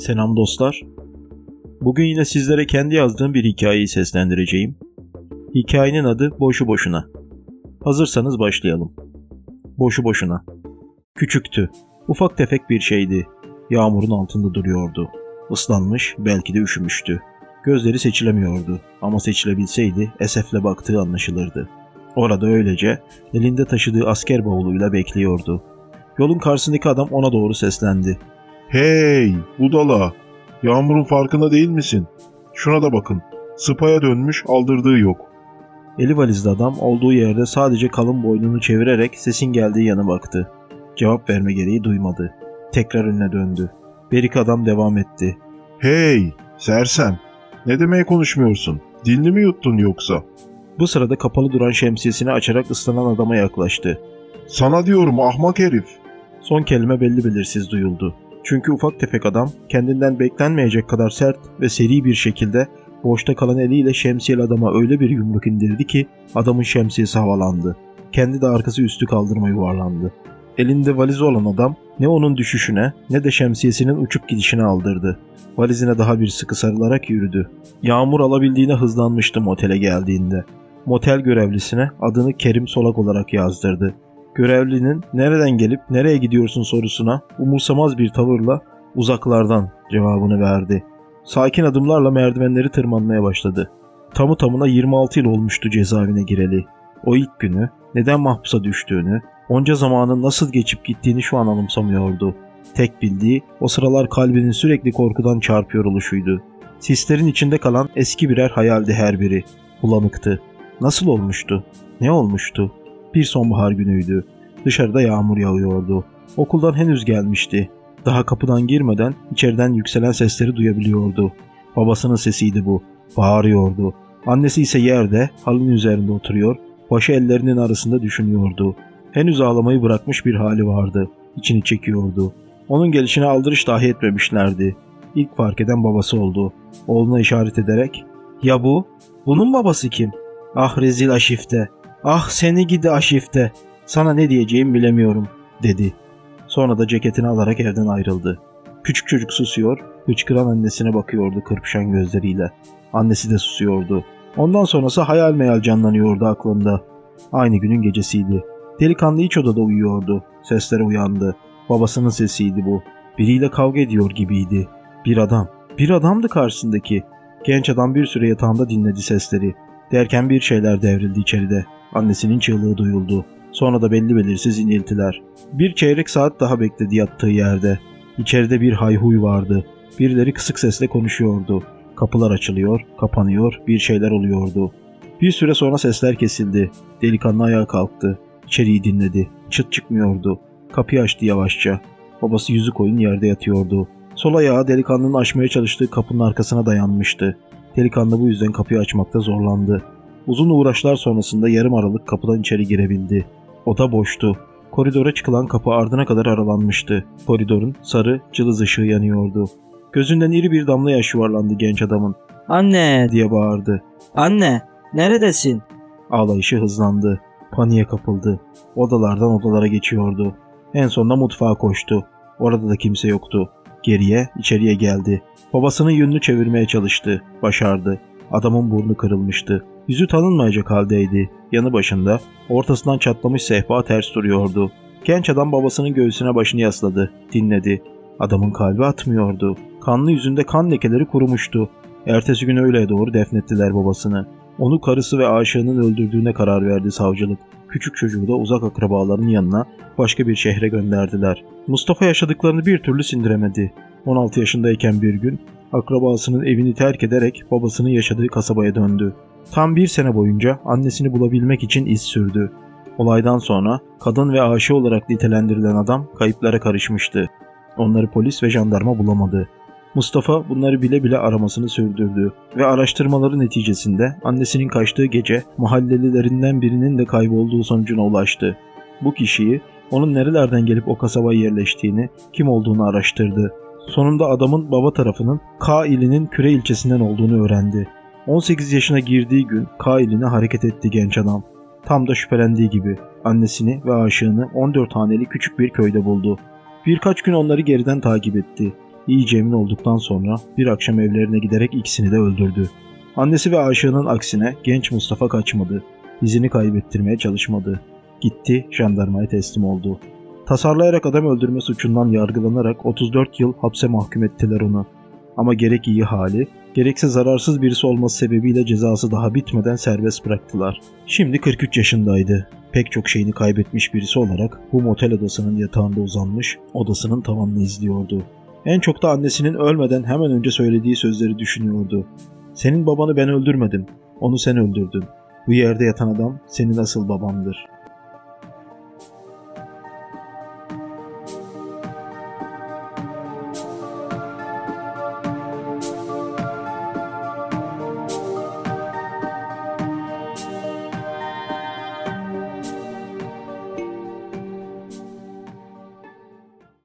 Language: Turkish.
Selam dostlar. Bugün yine sizlere kendi yazdığım bir hikayeyi seslendireceğim. Hikayenin adı Boşu Boşuna. Hazırsanız başlayalım. Boşu Boşuna. Küçüktü. Ufak tefek bir şeydi. Yağmurun altında duruyordu. Islanmış, belki de üşümüştü. Gözleri seçilemiyordu ama seçilebilseydi esefle baktığı anlaşılırdı. Orada öylece elinde taşıdığı asker bavuluyla bekliyordu. Yolun karşısındaki adam ona doğru seslendi. Hey budala! Yağmurun farkında değil misin? Şuna da bakın. Sıpaya dönmüş aldırdığı yok. Eli valizli adam olduğu yerde sadece kalın boynunu çevirerek sesin geldiği yana baktı. Cevap verme gereği duymadı. Tekrar önüne döndü. Berik adam devam etti. Hey sersem! Ne demeye konuşmuyorsun? Dilini mi yuttun yoksa? Bu sırada kapalı duran şemsiyesini açarak ıslanan adama yaklaştı. Sana diyorum ahmak herif. Son kelime belli belirsiz duyuldu. Çünkü ufak tefek adam kendinden beklenmeyecek kadar sert ve seri bir şekilde boşta kalan eliyle şemsiyeli adama öyle bir yumruk indirdi ki adamın şemsiyesi havalandı. Kendi de arkası üstü kaldırma yuvarlandı. Elinde valizi olan adam ne onun düşüşüne ne de şemsiyesinin uçup gidişine aldırdı. Valizine daha bir sıkı sarılarak yürüdü. Yağmur alabildiğine hızlanmıştı motele geldiğinde. Motel görevlisine adını Kerim Solak olarak yazdırdı. Görevlinin nereden gelip nereye gidiyorsun sorusuna umursamaz bir tavırla uzaklardan cevabını verdi. Sakin adımlarla merdivenleri tırmanmaya başladı. Tamı tamına 26 yıl olmuştu cezaevine gireli. O ilk günü, neden mahpusa düştüğünü, onca zamanın nasıl geçip gittiğini şu an anımsamıyordu. Tek bildiği o sıralar kalbinin sürekli korkudan çarpıyor oluşuydu. Sislerin içinde kalan eski birer hayaldi her biri. Bulanıktı. Nasıl olmuştu? Ne olmuştu? Bir sonbahar günüydü. Dışarıda yağmur yağıyordu. Okuldan henüz gelmişti. Daha kapıdan girmeden içeriden yükselen sesleri duyabiliyordu. Babasının sesiydi bu. Bağırıyordu. Annesi ise yerde, halının üzerinde oturuyor, başı ellerinin arasında düşünüyordu. Henüz ağlamayı bırakmış bir hali vardı. İçini çekiyordu. Onun gelişine aldırış dahi etmemişlerdi. İlk fark eden babası oldu. Oğluna işaret ederek ''Ya bu? Bunun babası kim? Ah rezil aşifte. Ah seni gidi aşifte. Sana ne diyeceğimi bilemiyorum.'' dedi. Sonra da ceketini alarak evden ayrıldı. Küçük çocuk susuyor, hıçkıran annesine bakıyordu kırpışan gözleriyle. Annesi de susuyordu. Ondan sonrası hayal meyal canlanıyordu aklında. Aynı günün gecesiydi. Delikanlı iç odada uyuyordu. Seslere uyandı. Babasının sesiydi bu. Biriyle kavga ediyor gibiydi. Bir adam. Bir adamdı karşısındaki. Genç adam bir süre yatağında dinledi sesleri. Derken bir şeyler devrildi içeride. Annesinin çığlığı duyuldu. Sonra da belli belirsiz iniltiler. Bir çeyrek saat daha bekledi yattığı yerde. İçeride bir hayhuy vardı. Birileri kısık sesle konuşuyordu. Kapılar açılıyor, kapanıyor, bir şeyler oluyordu. Bir süre sonra sesler kesildi. Delikanlı ayağa kalktı. İçeriği dinledi. Çıt çıkmıyordu. Kapıyı açtı yavaşça. Babası yüzü koyun yerde yatıyordu. Sol ayağı delikanlının açmaya çalıştığı kapının arkasına dayanmıştı. Delikanlı bu yüzden kapıyı açmakta zorlandı. Uzun uğraşlar sonrasında yarım aralık kapıdan içeri girebildi. Oda boştu. Koridora çıkılan kapı ardına kadar aralanmıştı. Koridorun sarı, cılız ışığı yanıyordu. Gözünden iri bir damla yaş yuvarlandı genç adamın. Anne, diye bağırdı. anne, neredesin? Ağlayışı hızlandı. Paniğe kapıldı. Odalardan odalara geçiyordu. En sonunda mutfağa koştu. Orada da kimse yoktu. Geriye, içeriye geldi. Babasının yönünü çevirmeye çalıştı. Başardı. Adamın burnu kırılmıştı. Yüzü tanınmayacak haldeydi. Yanı başında, ortasından çatlamış sehpa ters duruyordu. Genç adam babasının göğsüne başını yasladı. Dinledi. Adamın kalbi atmıyordu. Kanlı yüzünde kan lekeleri kurumuştu. Ertesi gün öğleye doğru defnettiler babasını. Onu karısı ve aşığının öldürdüğüne karar verdi savcılık. Küçük çocuğu da uzak akrabalarının yanına başka bir şehre gönderdiler. Mustafa yaşadıklarını bir türlü sindiremedi. 16 yaşındayken bir gün akrabasının evini terk ederek babasının yaşadığı kasabaya döndü. Tam bir sene boyunca annesini bulabilmek için iz sürdü. Olaydan sonra kadın ve aşı olarak nitelendirilen adam kayıplara karışmıştı. Onları polis ve jandarma bulamadı. Mustafa bunları bile bile aramasını sürdürdü ve araştırmaları neticesinde annesinin kaçtığı gece mahallelilerinden birinin de kaybolduğu sonucuna ulaştı. Bu kişiyi onun nerelerden gelip o kasabaya yerleştiğini, kim olduğunu araştırdı. Sonunda adamın baba tarafının K ilinin Küre ilçesinden olduğunu öğrendi. 18 yaşına girdiği gün K iline hareket etti genç adam. Tam da şüphelendiği gibi annesini ve aşığını 14 haneli küçük bir köyde buldu. Birkaç gün onları geriden takip etti. İyice emin olduktan sonra bir akşam evlerine giderek ikisini de öldürdü. Annesi ve aşığının aksine genç Mustafa kaçmadı. İzini kaybettirmeye çalışmadı. Gitti, jandarmaya teslim oldu. Tasarlayarak adam öldürme suçundan yargılanarak 34 yıl hapse mahkum ettiler onu. Ama gerek iyi hali, gerekse zararsız birisi olması sebebiyle cezası daha bitmeden serbest bıraktılar. Şimdi 43 yaşındaydı. Pek çok şeyini kaybetmiş birisi olarak bu motel odasının yatağında uzanmış, odasının tavanını izliyordu. En çok da annesinin ölmeden hemen önce söylediği sözleri düşünüyordu. Senin babanı ben öldürmedim, onu sen öldürdün. Bu yerde yatan adam senin asıl babandır.